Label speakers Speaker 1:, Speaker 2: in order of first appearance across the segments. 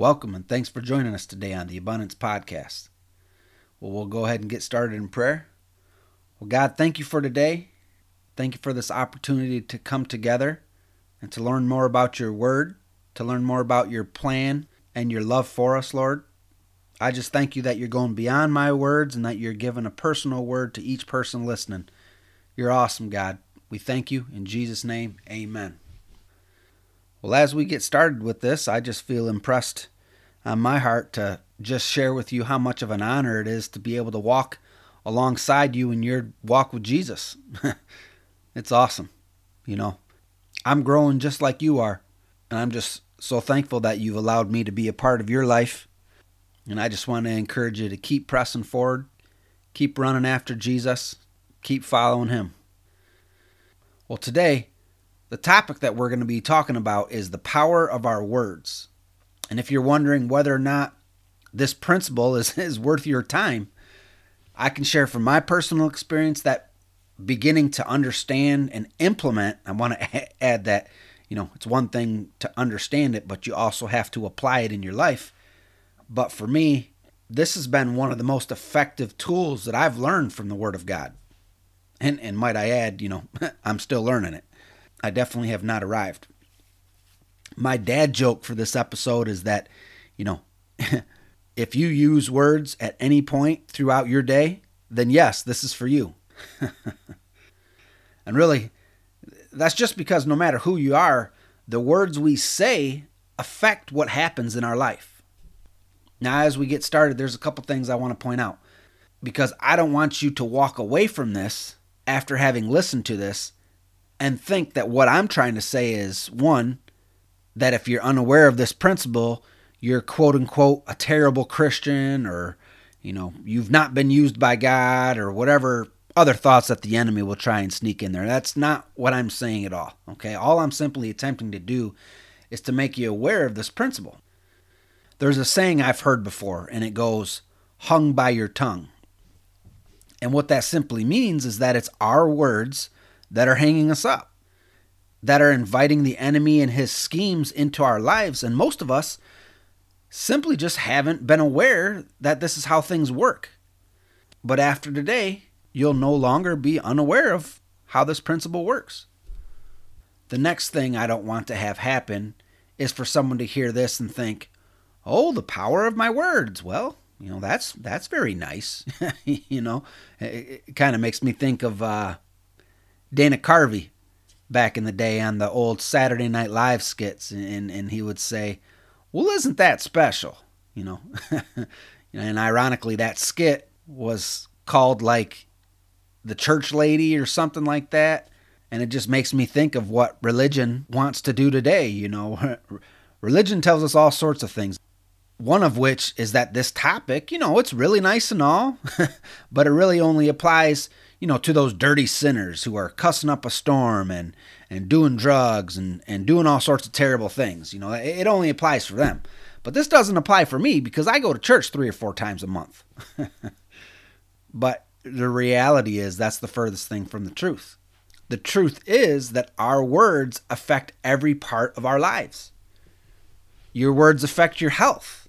Speaker 1: Welcome and thanks for joining us today on the Abundance Podcast. Well, we'll go ahead and get started in prayer. Well, God, thank you for today. Thank you for this opportunity to come together and to learn more about your word, to learn more about your plan and your love for us, Lord. I just thank you that you're going beyond my words and that you're giving a personal word to each person listening. You're awesome, God. We thank you. In Jesus' name, amen. Well, as we get started with this, I just feel impressed on my heart to just share with you how much of an honor it is to be able to walk alongside you in your walk with Jesus. it's awesome. You know, I'm growing just like you are, and I'm just so thankful that you've allowed me to be a part of your life. And I just want to encourage you to keep pressing forward, keep running after Jesus, keep following him. Well, today, the topic that we're going to be talking about is the power of our words. And if you're wondering whether or not this principle is, is worth your time, I can share from my personal experience that beginning to understand and implement, I want to add that, you know, it's one thing to understand it, but you also have to apply it in your life. But for me, this has been one of the most effective tools that I've learned from the Word of God. And, and might I add, you know, I'm still learning it. I definitely have not arrived. My dad joke for this episode is that, you know, if you use words at any point throughout your day, then yes, this is for you. and really, that's just because no matter who you are, the words we say affect what happens in our life. Now, as we get started, there's a couple things I want to point out because I don't want you to walk away from this after having listened to this and think that what I'm trying to say is one, that if you're unaware of this principle, you're quote unquote a terrible Christian or, you know, you've not been used by God or whatever other thoughts that the enemy will try and sneak in there. That's not what I'm saying at all. Okay. All I'm simply attempting to do is to make you aware of this principle. There's a saying I've heard before, and it goes, hung by your tongue. And what that simply means is that it's our words that are hanging us up, that are inviting the enemy and his schemes into our lives. And most of us simply just haven't been aware that this is how things work. But after today, you'll no longer be unaware of how this principle works. The next thing I don't want to have happen is for someone to hear this and think, "Oh, the power of my words." Well, you know that's that's very nice. you know, it, it kind of makes me think of uh, Dana Carvey back in the day on the old Saturday Night Live skits, and and he would say, "Well, isn't that special?" You know, and ironically, that skit was called like the church lady or something like that, and it just makes me think of what religion wants to do today. You know, religion tells us all sorts of things. One of which is that this topic, you know, it's really nice and all, but it really only applies you know, to those dirty sinners who are cussing up a storm and, and doing drugs and, and doing all sorts of terrible things. You know, it, it only applies for them. But this doesn't apply for me because I go to church three or four times a month. but the reality is that's the furthest thing from the truth. The truth is that our words affect every part of our lives. Your words affect your health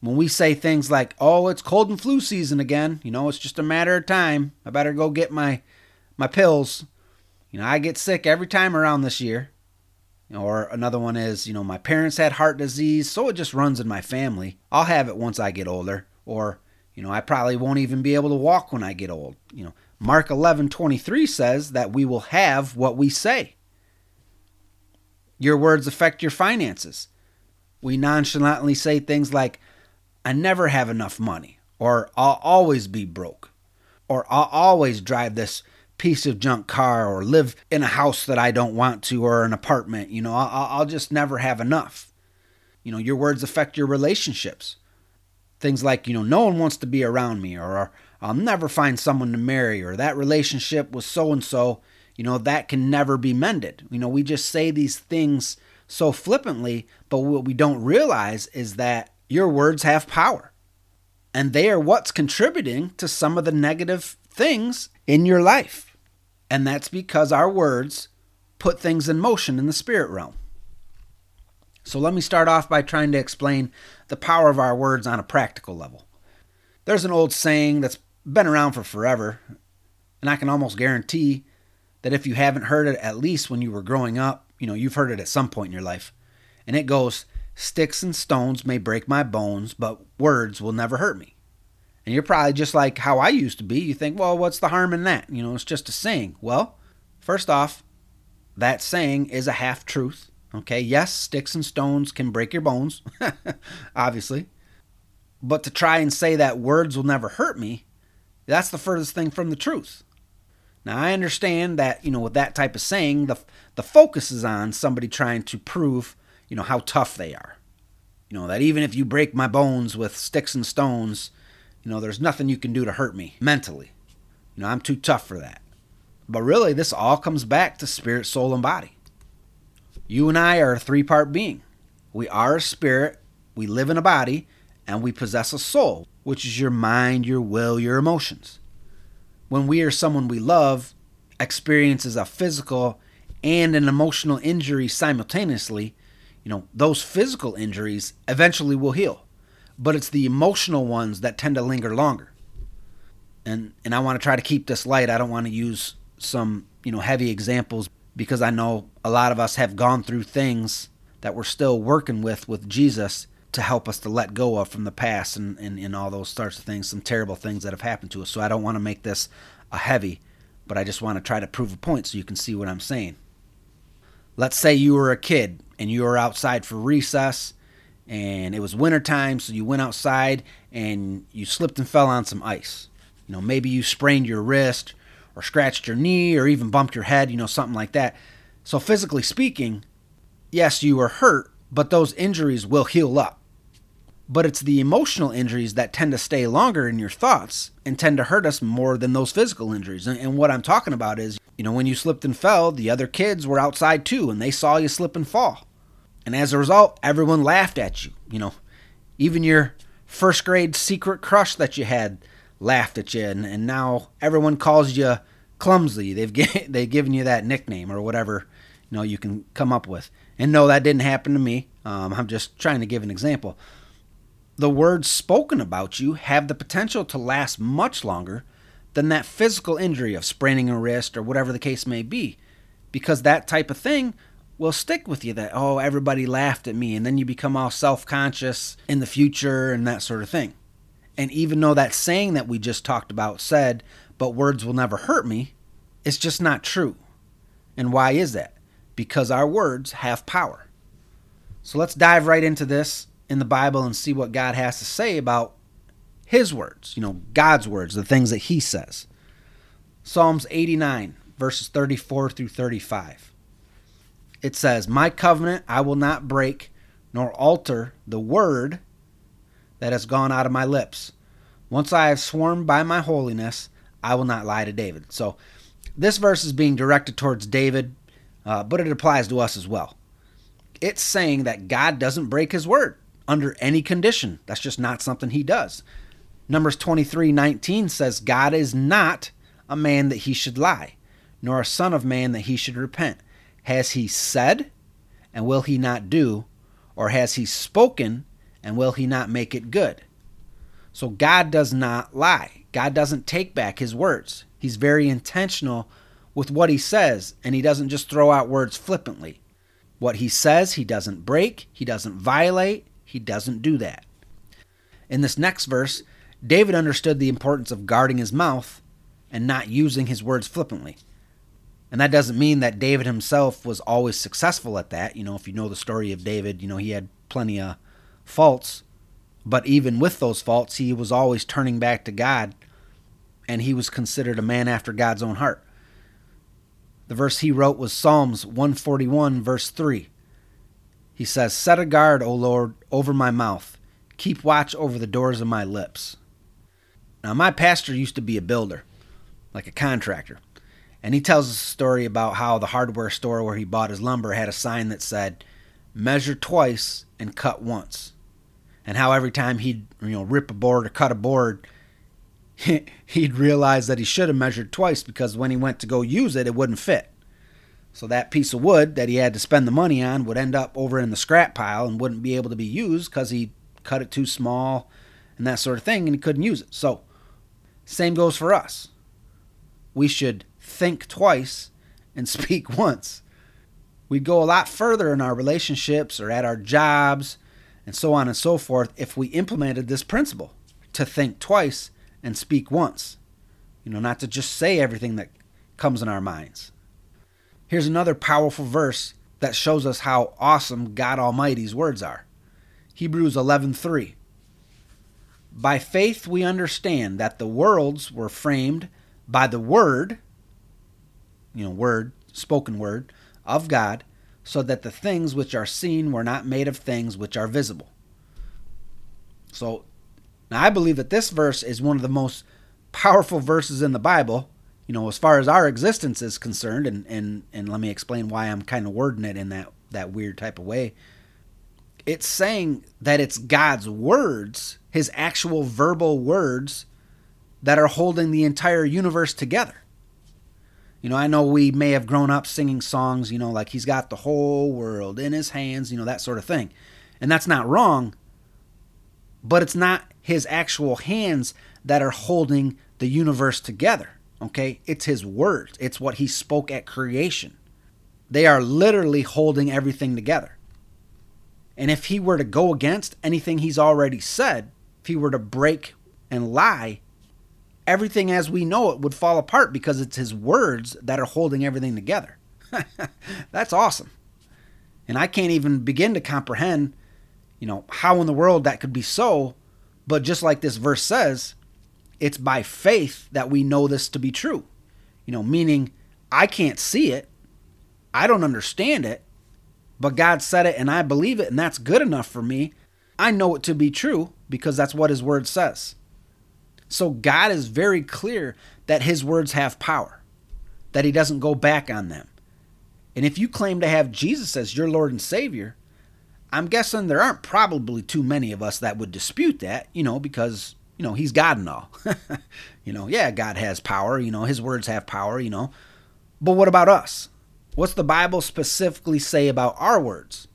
Speaker 1: when we say things like, "Oh, it's cold and flu season again," you know, it's just a matter of time. I better go get my my pills. You know, I get sick every time around this year. Or another one is, you know, my parents had heart disease, so it just runs in my family. I'll have it once I get older. Or, you know, I probably won't even be able to walk when I get old. You know, Mark 11:23 says that we will have what we say. Your words affect your finances. We nonchalantly say things like, I never have enough money, or I'll always be broke, or I'll always drive this piece of junk car, or live in a house that I don't want to, or an apartment. You know, I'll, I'll just never have enough. You know, your words affect your relationships. Things like, you know, no one wants to be around me, or I'll never find someone to marry, or that relationship was so and so, you know, that can never be mended. You know, we just say these things so flippantly, but what we don't realize is that your words have power. And they are what's contributing to some of the negative things in your life. And that's because our words put things in motion in the spirit realm. So let me start off by trying to explain the power of our words on a practical level. There's an old saying that's been around for forever, and I can almost guarantee that if you haven't heard it at least when you were growing up, you know, you've heard it at some point in your life. And it goes, Sticks and stones may break my bones, but words will never hurt me. And you're probably just like how I used to be. You think, well, what's the harm in that? You know, it's just a saying. Well, first off, that saying is a half truth. Okay, yes, sticks and stones can break your bones, obviously. But to try and say that words will never hurt me, that's the furthest thing from the truth. Now I understand that, you know, with that type of saying, the the focus is on somebody trying to prove, you know, how tough they are. You know, that even if you break my bones with sticks and stones, you know, there's nothing you can do to hurt me mentally. You know, I'm too tough for that. But really, this all comes back to spirit, soul, and body. You and I are a three part being. We are a spirit, we live in a body, and we possess a soul, which is your mind, your will, your emotions. When we or someone we love experiences a physical and an emotional injury simultaneously, you know, those physical injuries eventually will heal but it's the emotional ones that tend to linger longer. And and I want to try to keep this light. I don't want to use some, you know, heavy examples because I know a lot of us have gone through things that we're still working with with Jesus to help us to let go of from the past and, and, and all those sorts of things, some terrible things that have happened to us. So I don't want to make this a heavy, but I just want to try to prove a point so you can see what I'm saying. Let's say you were a kid and you were outside for recess and it was wintertime, so you went outside and you slipped and fell on some ice. You know, maybe you sprained your wrist or scratched your knee or even bumped your head, you know, something like that. So, physically speaking, yes, you were hurt, but those injuries will heal up. But it's the emotional injuries that tend to stay longer in your thoughts and tend to hurt us more than those physical injuries. And, what I'm talking about is, you know, when you slipped and fell, the other kids were outside too and they saw you slip and fall. And as a result, everyone laughed at you. You know, even your first grade secret crush that you had laughed at you, and, and now everyone calls you clumsy. They've they've given you that nickname or whatever you know you can come up with. And no, that didn't happen to me. Um, I'm just trying to give an example. The words spoken about you have the potential to last much longer than that physical injury of spraining a wrist or whatever the case may be, because that type of thing will stick with you that oh everybody laughed at me and then you become all self-conscious in the future and that sort of thing. And even though that saying that we just talked about said but words will never hurt me it's just not true. And why is that? Because our words have power. So let's dive right into this in the bible and see what god has to say about his words you know god's words the things that he says psalms 89 verses 34 through 35 it says, My covenant I will not break, nor alter the word that has gone out of my lips. Once I have sworn by my holiness, I will not lie to David. So this verse is being directed towards David, uh, but it applies to us as well. It's saying that God doesn't break his word under any condition. That's just not something he does. Numbers 23 19 says, God is not a man that he should lie, nor a son of man that he should repent. Has he said, and will he not do? Or has he spoken, and will he not make it good? So God does not lie. God doesn't take back his words. He's very intentional with what he says, and he doesn't just throw out words flippantly. What he says, he doesn't break, he doesn't violate, he doesn't do that. In this next verse, David understood the importance of guarding his mouth and not using his words flippantly. And that doesn't mean that David himself was always successful at that. You know, if you know the story of David, you know, he had plenty of faults. But even with those faults, he was always turning back to God. And he was considered a man after God's own heart. The verse he wrote was Psalms 141, verse 3. He says, Set a guard, O Lord, over my mouth. Keep watch over the doors of my lips. Now, my pastor used to be a builder, like a contractor. And he tells a story about how the hardware store where he bought his lumber had a sign that said, measure twice and cut once. And how every time he'd, you know, rip a board or cut a board, he'd realize that he should have measured twice because when he went to go use it, it wouldn't fit. So that piece of wood that he had to spend the money on would end up over in the scrap pile and wouldn't be able to be used because he cut it too small and that sort of thing, and he couldn't use it. So, same goes for us. We should think twice and speak once. We'd go a lot further in our relationships or at our jobs and so on and so forth if we implemented this principle to think twice and speak once. You know, not to just say everything that comes in our minds. Here's another powerful verse that shows us how awesome God Almighty's words are. Hebrews 11:3 By faith we understand that the worlds were framed by the word, you know, word, spoken word of God, so that the things which are seen were not made of things which are visible. So, now I believe that this verse is one of the most powerful verses in the Bible, you know, as far as our existence is concerned, and and and let me explain why I'm kind of wording it in that that weird type of way. It's saying that it's God's words, his actual verbal words that are holding the entire universe together. You know, I know we may have grown up singing songs, you know, like he's got the whole world in his hands, you know, that sort of thing. And that's not wrong, but it's not his actual hands that are holding the universe together. Okay? It's his words, it's what he spoke at creation. They are literally holding everything together. And if he were to go against anything he's already said, if he were to break and lie, everything as we know it would fall apart because it's his words that are holding everything together. That's awesome. And I can't even begin to comprehend, you know, how in the world that could be so. But just like this verse says, it's by faith that we know this to be true. You know, meaning I can't see it, I don't understand it, but God said it and I believe it, and that's good enough for me. I know it to be true because that's what His Word says. So God is very clear that his words have power, that he doesn't go back on them. And if you claim to have Jesus as your Lord and Savior, I'm guessing there aren't probably too many of us that would dispute that, you know, because, you know, he's God and all. you know, yeah, God has power, you know, his words have power, you know. But what about us? What's the Bible specifically say about our words?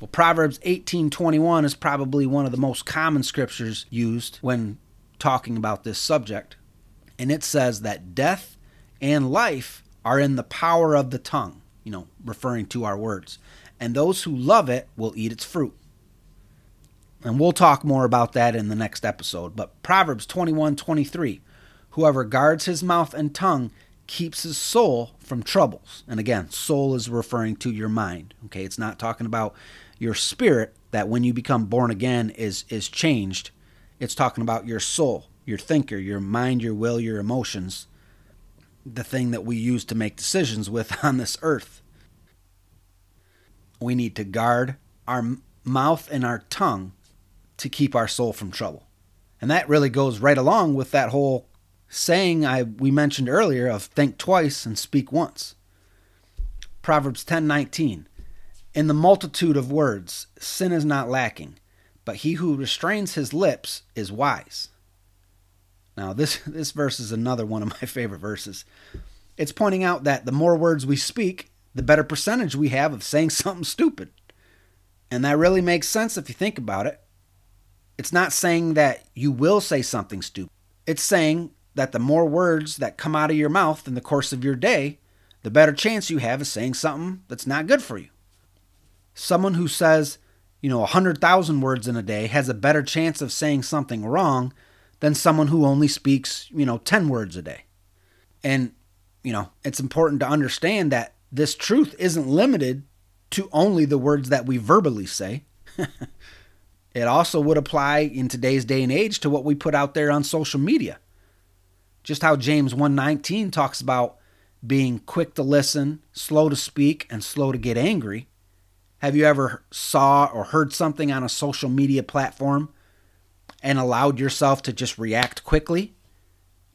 Speaker 1: Well, Proverbs 18:21 is probably one of the most common scriptures used when talking about this subject, and it says that death and life are in the power of the tongue, you know, referring to our words, and those who love it will eat its fruit. And we'll talk more about that in the next episode. But Proverbs 21 23 Whoever guards his mouth and tongue keeps his soul from troubles. And again, soul is referring to your mind. Okay, it's not talking about your spirit that when you become born again is is changed it's talking about your soul, your thinker, your mind, your will, your emotions, the thing that we use to make decisions with on this earth. We need to guard our mouth and our tongue to keep our soul from trouble. And that really goes right along with that whole saying I we mentioned earlier of think twice and speak once. Proverbs 10:19 In the multitude of words sin is not lacking, but he who restrains his lips is wise. Now, this, this verse is another one of my favorite verses. It's pointing out that the more words we speak, the better percentage we have of saying something stupid. And that really makes sense if you think about it. It's not saying that you will say something stupid, it's saying that the more words that come out of your mouth in the course of your day, the better chance you have of saying something that's not good for you. Someone who says, you know, 100,000 words in a day has a better chance of saying something wrong than someone who only speaks, you know, 10 words a day. And, you know, it's important to understand that this truth isn't limited to only the words that we verbally say. it also would apply in today's day and age to what we put out there on social media. Just how James 119 talks about being quick to listen, slow to speak, and slow to get angry have you ever saw or heard something on a social media platform and allowed yourself to just react quickly?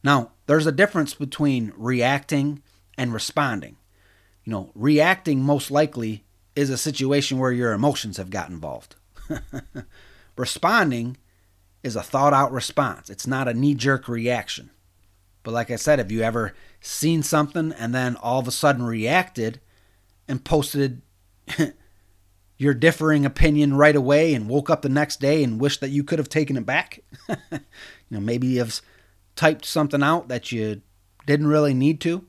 Speaker 1: Now, there's a difference between reacting and responding. You know, reacting most likely is a situation where your emotions have got involved. responding is a thought out response, it's not a knee jerk reaction. But like I said, have you ever seen something and then all of a sudden reacted and posted your differing opinion right away and woke up the next day and wished that you could have taken it back? you know, maybe you've typed something out that you didn't really need to.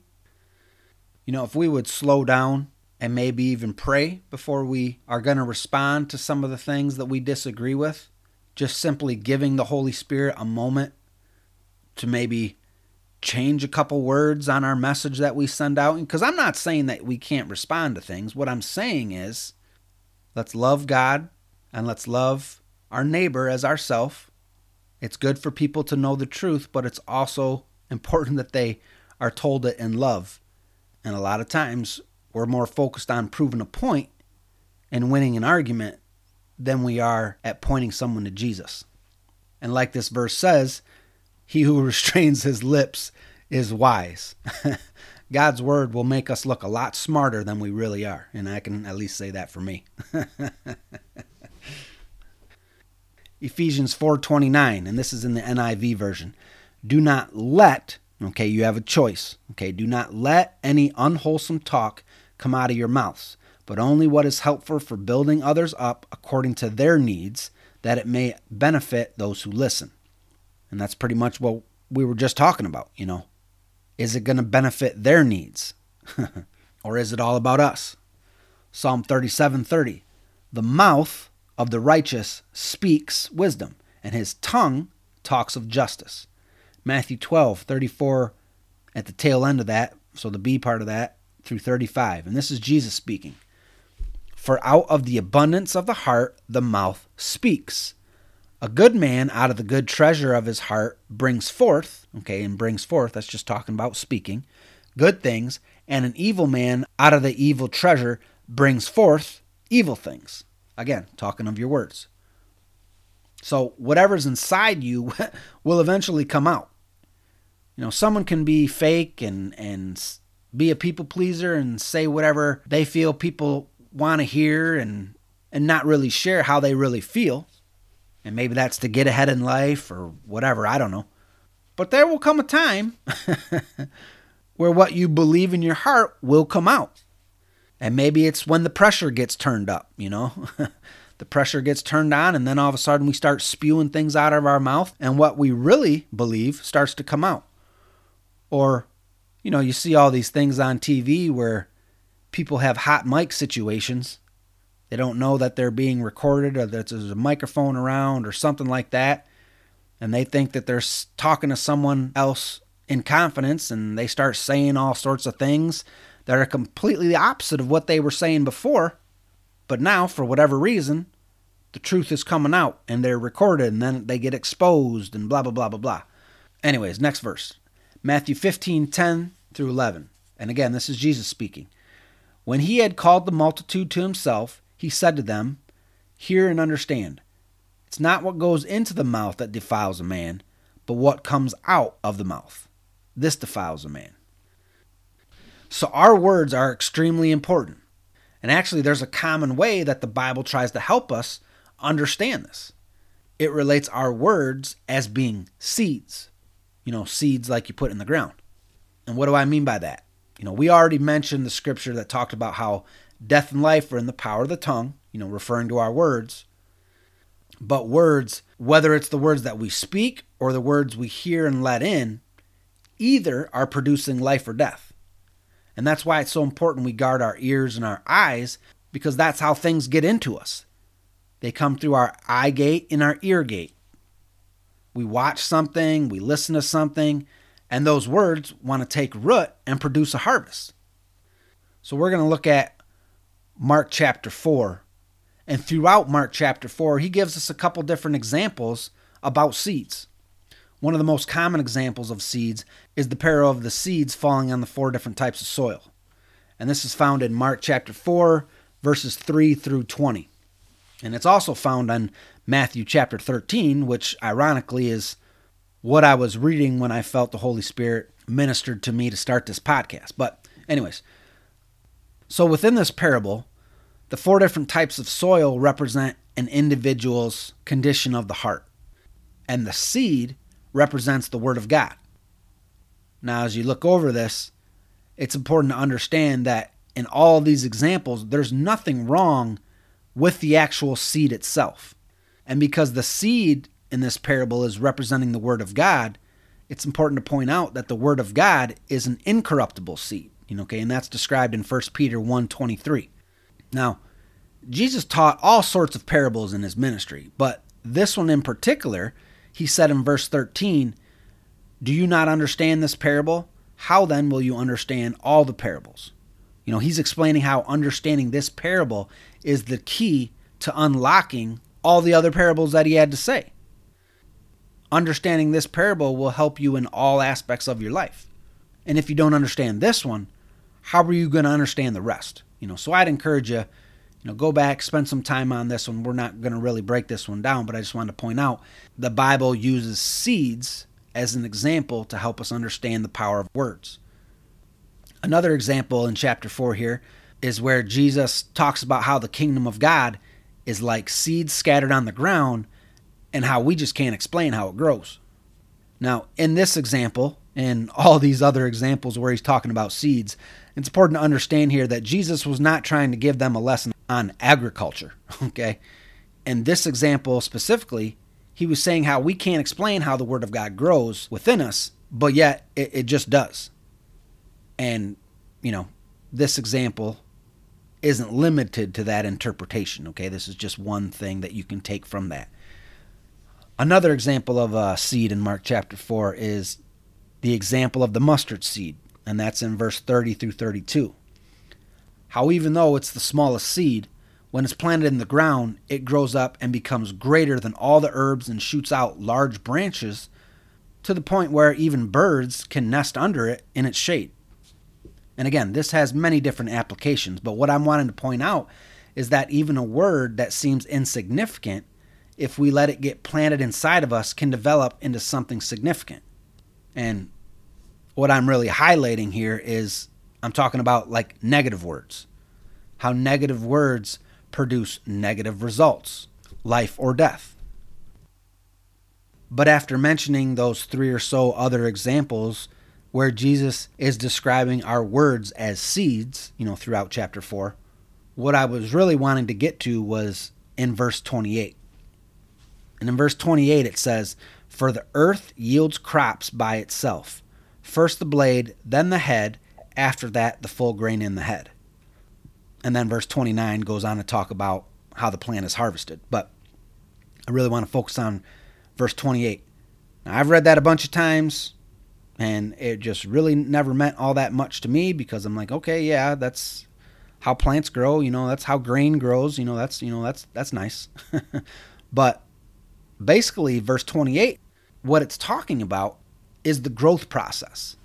Speaker 1: You know, if we would slow down and maybe even pray before we are going to respond to some of the things that we disagree with, just simply giving the Holy Spirit a moment to maybe change a couple words on our message that we send out. Because I'm not saying that we can't respond to things. What I'm saying is let's love God and let's love our neighbor as ourself. It's good for people to know the truth, but it's also important that they are told it in love. And a lot of times we're more focused on proving a point and winning an argument than we are at pointing someone to Jesus. And like this verse says, he who restrains his lips is wise. God's word will make us look a lot smarter than we really are, and I can at least say that for me. Ephesians 4:29, and this is in the NIV version. Do not let, okay, you have a choice. Okay, do not let any unwholesome talk come out of your mouths, but only what is helpful for building others up according to their needs, that it may benefit those who listen. And that's pretty much what we were just talking about, you know. Is it going to benefit their needs? or is it all about us? Psalm 37:30. The mouth of the righteous speaks wisdom, and his tongue talks of justice. Matthew 12:34 at the tail end of that, so the B part of that through 35. And this is Jesus speaking. For out of the abundance of the heart the mouth speaks. A good man out of the good treasure of his heart brings forth, okay, and brings forth, that's just talking about speaking, good things, and an evil man out of the evil treasure brings forth evil things. Again, talking of your words. So whatever's inside you will eventually come out. You know, someone can be fake and and be a people pleaser and say whatever they feel people want to hear and and not really share how they really feel. And maybe that's to get ahead in life or whatever, I don't know. But there will come a time where what you believe in your heart will come out. And maybe it's when the pressure gets turned up, you know? the pressure gets turned on, and then all of a sudden we start spewing things out of our mouth, and what we really believe starts to come out. Or, you know, you see all these things on TV where people have hot mic situations they don't know that they're being recorded or that there's a microphone around or something like that. And they think that they're talking to someone else in confidence and they start saying all sorts of things that are completely the opposite of what they were saying before. But now, for whatever reason, the truth is coming out and they're recorded and then they get exposed and blah, blah, blah, blah, blah. Anyways, next verse Matthew 15 10 through 11. And again, this is Jesus speaking. When he had called the multitude to himself, he said to them, Hear and understand. It's not what goes into the mouth that defiles a man, but what comes out of the mouth. This defiles a man. So our words are extremely important. And actually, there's a common way that the Bible tries to help us understand this. It relates our words as being seeds. You know, seeds like you put in the ground. And what do I mean by that? You know, we already mentioned the scripture that talked about how Death and life are in the power of the tongue, you know, referring to our words. But words, whether it's the words that we speak or the words we hear and let in, either are producing life or death. And that's why it's so important we guard our ears and our eyes because that's how things get into us. They come through our eye gate and our ear gate. We watch something, we listen to something, and those words want to take root and produce a harvest. So we're going to look at Mark chapter 4. And throughout Mark chapter 4, he gives us a couple different examples about seeds. One of the most common examples of seeds is the parable of the seeds falling on the four different types of soil. And this is found in Mark chapter 4, verses 3 through 20. And it's also found in Matthew chapter 13, which ironically is what I was reading when I felt the Holy Spirit ministered to me to start this podcast. But, anyways, so within this parable, the four different types of soil represent an individual's condition of the heart, and the seed represents the Word of God. Now, as you look over this, it's important to understand that in all these examples, there's nothing wrong with the actual seed itself. And because the seed in this parable is representing the Word of God, it's important to point out that the Word of God is an incorruptible seed. You know, okay, and that's described in 1 Peter 1:23. Now, Jesus taught all sorts of parables in his ministry, but this one in particular, he said in verse 13, Do you not understand this parable? How then will you understand all the parables? You know, he's explaining how understanding this parable is the key to unlocking all the other parables that he had to say. Understanding this parable will help you in all aspects of your life. And if you don't understand this one, how are you going to understand the rest? You know, so I'd encourage you, you know, go back, spend some time on this one. We're not going to really break this one down, but I just wanted to point out the Bible uses seeds as an example to help us understand the power of words. Another example in chapter 4 here is where Jesus talks about how the kingdom of God is like seeds scattered on the ground and how we just can't explain how it grows. Now, in this example, and all these other examples where he's talking about seeds, it's important to understand here that Jesus was not trying to give them a lesson on agriculture, okay? In this example specifically, he was saying how we can't explain how the Word of God grows within us, but yet it, it just does. And, you know, this example isn't limited to that interpretation, okay? This is just one thing that you can take from that. Another example of a seed in Mark chapter 4 is the example of the mustard seed, and that's in verse 30 through 32. How, even though it's the smallest seed, when it's planted in the ground, it grows up and becomes greater than all the herbs and shoots out large branches to the point where even birds can nest under it in its shade. And again, this has many different applications, but what I'm wanting to point out is that even a word that seems insignificant, if we let it get planted inside of us, can develop into something significant. And what I'm really highlighting here is I'm talking about like negative words. How negative words produce negative results, life or death. But after mentioning those three or so other examples where Jesus is describing our words as seeds, you know, throughout chapter 4, what I was really wanting to get to was in verse 28. And in verse 28, it says, For the earth yields crops by itself first the blade, then the head, after that, the full grain in the head. And then verse 29 goes on to talk about how the plant is harvested. But I really want to focus on verse 28. Now, I've read that a bunch of times and it just really never meant all that much to me because I'm like, okay, yeah, that's how plants grow, you know, that's how grain grows, you know, that's, you know, that's that's nice. but basically verse 28 what it's talking about is the growth process.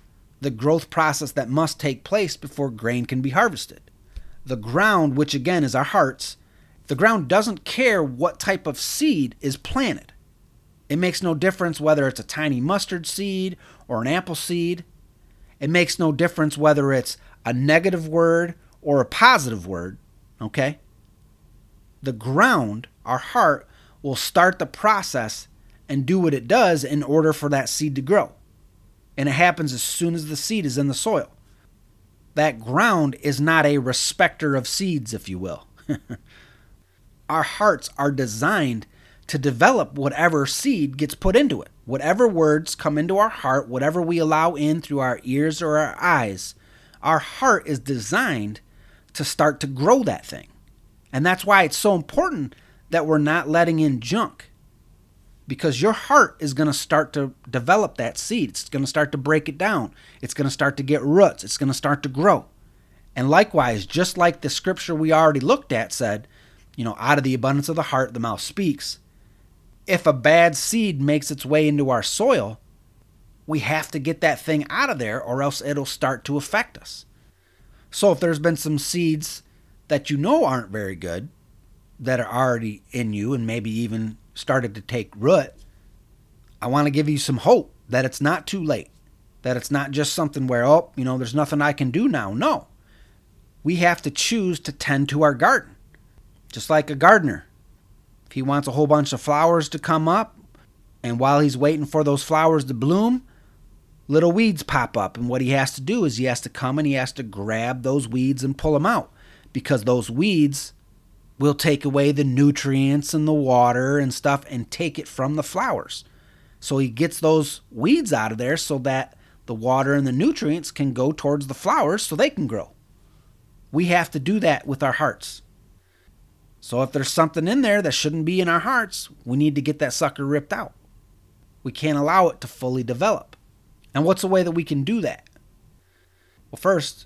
Speaker 1: The growth process that must take place before grain can be harvested. The ground, which again is our hearts, the ground doesn't care what type of seed is planted. It makes no difference whether it's a tiny mustard seed or an apple seed. It makes no difference whether it's a negative word or a positive word, okay? The ground, our heart, will start the process and do what it does in order for that seed to grow. And it happens as soon as the seed is in the soil. That ground is not a respecter of seeds, if you will. our hearts are designed to develop whatever seed gets put into it. Whatever words come into our heart, whatever we allow in through our ears or our eyes, our heart is designed to start to grow that thing. And that's why it's so important that we're not letting in junk. Because your heart is going to start to develop that seed. It's going to start to break it down. It's going to start to get roots. It's going to start to grow. And likewise, just like the scripture we already looked at said, you know, out of the abundance of the heart, the mouth speaks if a bad seed makes its way into our soil, we have to get that thing out of there or else it'll start to affect us. So if there's been some seeds that you know aren't very good that are already in you and maybe even started to take root, I want to give you some hope that it's not too late. That it's not just something where, oh, you know, there's nothing I can do now. No. We have to choose to tend to our garden. Just like a gardener he wants a whole bunch of flowers to come up, and while he's waiting for those flowers to bloom, little weeds pop up. And what he has to do is he has to come and he has to grab those weeds and pull them out because those weeds will take away the nutrients and the water and stuff and take it from the flowers. So he gets those weeds out of there so that the water and the nutrients can go towards the flowers so they can grow. We have to do that with our hearts. So if there's something in there that shouldn't be in our hearts, we need to get that sucker ripped out. We can't allow it to fully develop. And what's a way that we can do that? Well, first,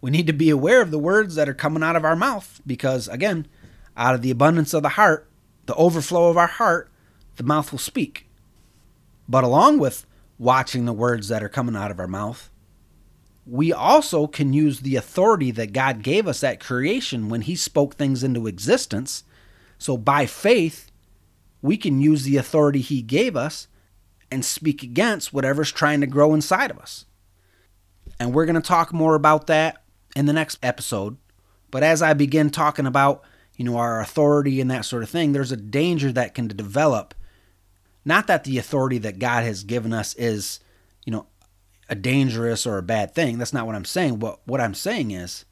Speaker 1: we need to be aware of the words that are coming out of our mouth because, again, out of the abundance of the heart, the overflow of our heart, the mouth will speak. But along with watching the words that are coming out of our mouth, we also can use the authority that God gave us at creation when He spoke things into existence. So by faith, we can use the authority He gave us and speak against whatever's trying to grow inside of us. And we're going to talk more about that in the next episode. But as I begin talking about, you know, our authority and that sort of thing, there's a danger that can develop. Not that the authority that God has given us is, you know, a dangerous or a bad thing. That's not what I'm saying. What what I'm saying is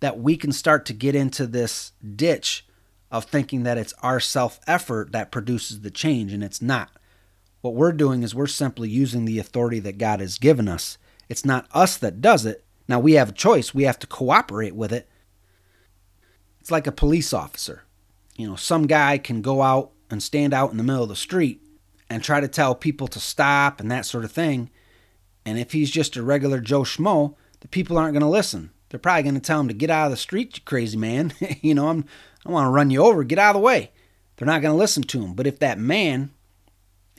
Speaker 1: that we can start to get into this ditch of thinking that it's our self effort that produces the change, and it's not. What we're doing is we're simply using the authority that God has given us. It's not us that does it. Now we have a choice, we have to cooperate with it. It's like a police officer. You know, some guy can go out and stand out in the middle of the street and try to tell people to stop and that sort of thing and if he's just a regular Joe Schmo, the people aren't going to listen. They're probably going to tell him to get out of the street, you crazy man. you know, I'm, I want to run you over. Get out of the way. They're not going to listen to him. But if that man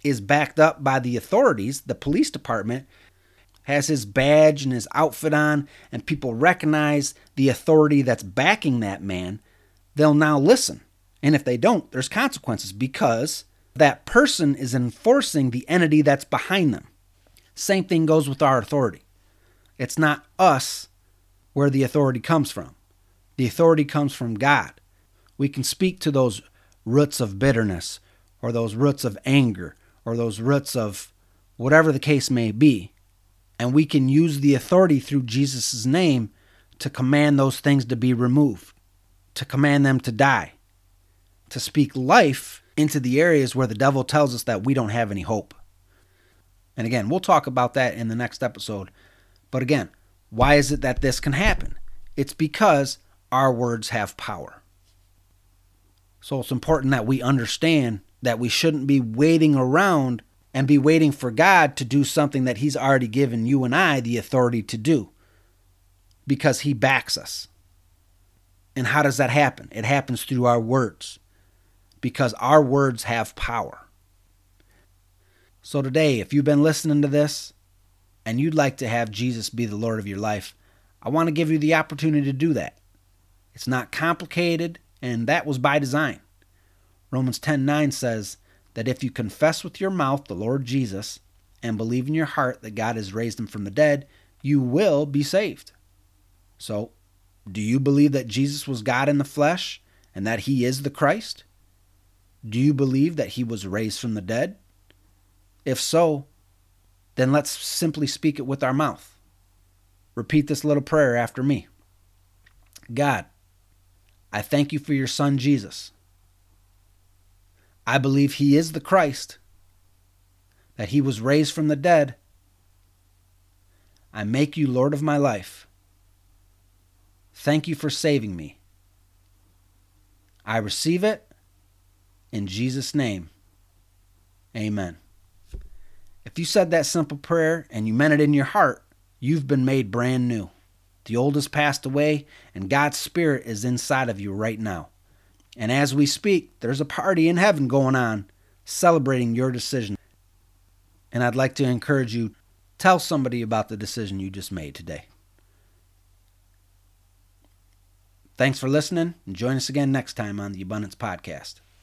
Speaker 1: is backed up by the authorities, the police department, has his badge and his outfit on, and people recognize the authority that's backing that man, they'll now listen. And if they don't, there's consequences because that person is enforcing the entity that's behind them. Same thing goes with our authority. It's not us where the authority comes from. The authority comes from God. We can speak to those roots of bitterness or those roots of anger or those roots of whatever the case may be. And we can use the authority through Jesus' name to command those things to be removed, to command them to die, to speak life into the areas where the devil tells us that we don't have any hope. And again, we'll talk about that in the next episode. But again, why is it that this can happen? It's because our words have power. So it's important that we understand that we shouldn't be waiting around and be waiting for God to do something that He's already given you and I the authority to do because He backs us. And how does that happen? It happens through our words because our words have power. So today, if you've been listening to this and you'd like to have Jesus be the Lord of your life, I want to give you the opportunity to do that. It's not complicated, and that was by design. Romans 10:9 says that if you confess with your mouth the Lord Jesus and believe in your heart that God has raised him from the dead, you will be saved. So, do you believe that Jesus was God in the flesh and that he is the Christ? Do you believe that he was raised from the dead? If so, then let's simply speak it with our mouth. Repeat this little prayer after me God, I thank you for your Son Jesus. I believe he is the Christ, that he was raised from the dead. I make you Lord of my life. Thank you for saving me. I receive it in Jesus' name. Amen. If you said that simple prayer and you meant it in your heart, you've been made brand new. The old has passed away, and God's Spirit is inside of you right now. And as we speak, there's a party in heaven going on celebrating your decision. And I'd like to encourage you tell somebody about the decision you just made today. Thanks for listening, and join us again next time on the Abundance Podcast.